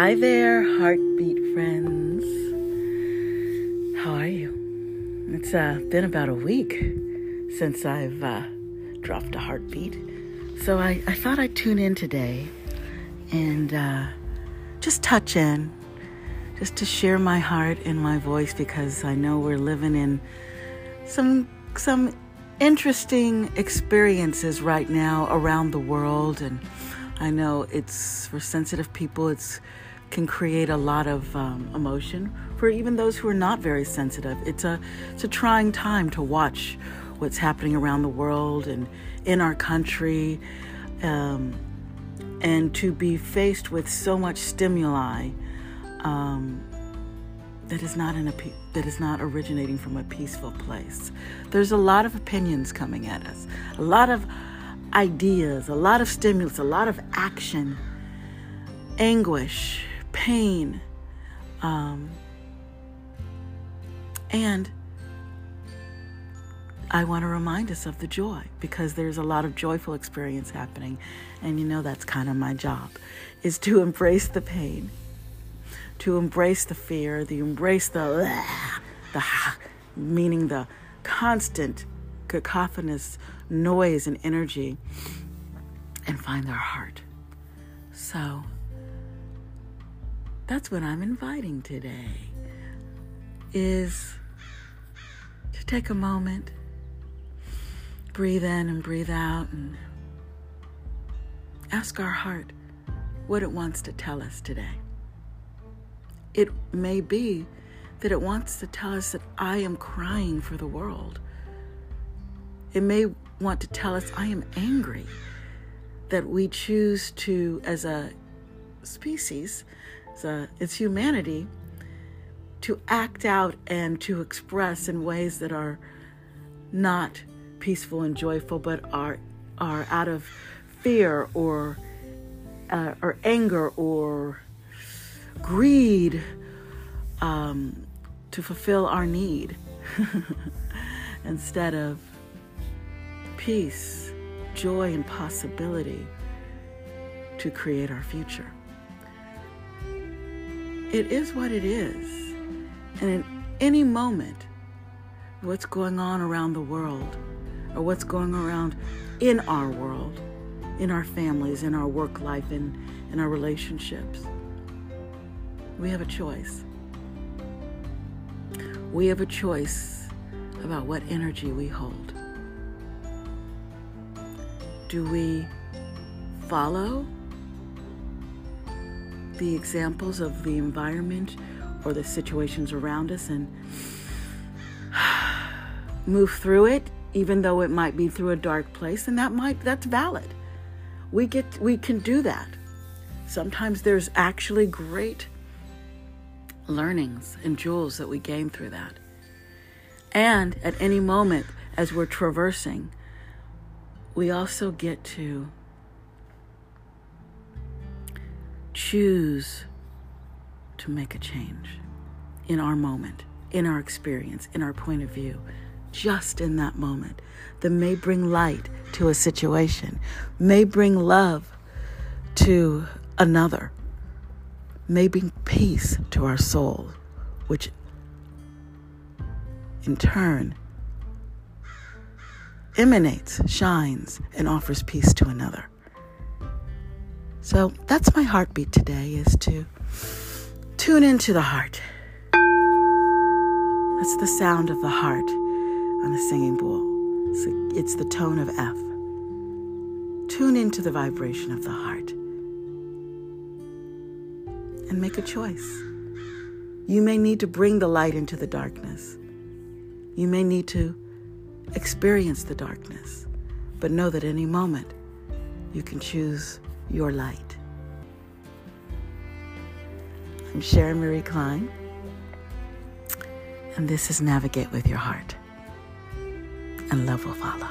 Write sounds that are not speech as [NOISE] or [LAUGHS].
Hi there, heartbeat friends. How are you? It's uh, been about a week since I've uh, dropped a heartbeat. So I, I thought I'd tune in today and uh, just touch in, just to share my heart and my voice because I know we're living in some some interesting experiences right now around the world and I know it's for sensitive people it's can create a lot of um, emotion for even those who are not very sensitive. It's a it's a trying time to watch what's happening around the world and in our country, um, and to be faced with so much stimuli um, that is not in a that is not originating from a peaceful place. There's a lot of opinions coming at us, a lot of ideas, a lot of stimulus, a lot of action, anguish, pain, um, and I want to remind us of the joy because there's a lot of joyful experience happening. And you know, that's kind of my job is to embrace the pain, to embrace the fear, the embrace the, the, meaning the constant cacophonous noise and energy and find their heart. So that's what I'm inviting today is to take a moment, breathe in and breathe out and ask our heart what it wants to tell us today. It may be that it wants to tell us that I am crying for the world it may want to tell us, I am angry. That we choose to, as a species, as, a, as humanity, to act out and to express in ways that are not peaceful and joyful, but are are out of fear or uh, or anger or greed um, to fulfill our need [LAUGHS] instead of peace, joy, and possibility to create our future. It is what it is. And in any moment, what's going on around the world, or what's going around in our world, in our families, in our work life, in, in our relationships, we have a choice. We have a choice about what energy we hold do we follow the examples of the environment or the situations around us and [SIGHS] move through it even though it might be through a dark place and that might that's valid. We get we can do that. Sometimes there's actually great learnings and jewels that we gain through that. And at any moment as we're traversing we also get to choose to make a change in our moment, in our experience, in our point of view, just in that moment that may bring light to a situation, may bring love to another, may bring peace to our soul, which in turn emanates, shines, and offers peace to another. So that's my heartbeat today is to tune into the heart. That's the sound of the heart on the singing bowl. It's, it's the tone of F. Tune into the vibration of the heart and make a choice. You may need to bring the light into the darkness. You may need to experience the darkness, but know that any moment you can choose your light. I'm Sharon Marie Klein, and this is Navigate with Your Heart, and love will follow.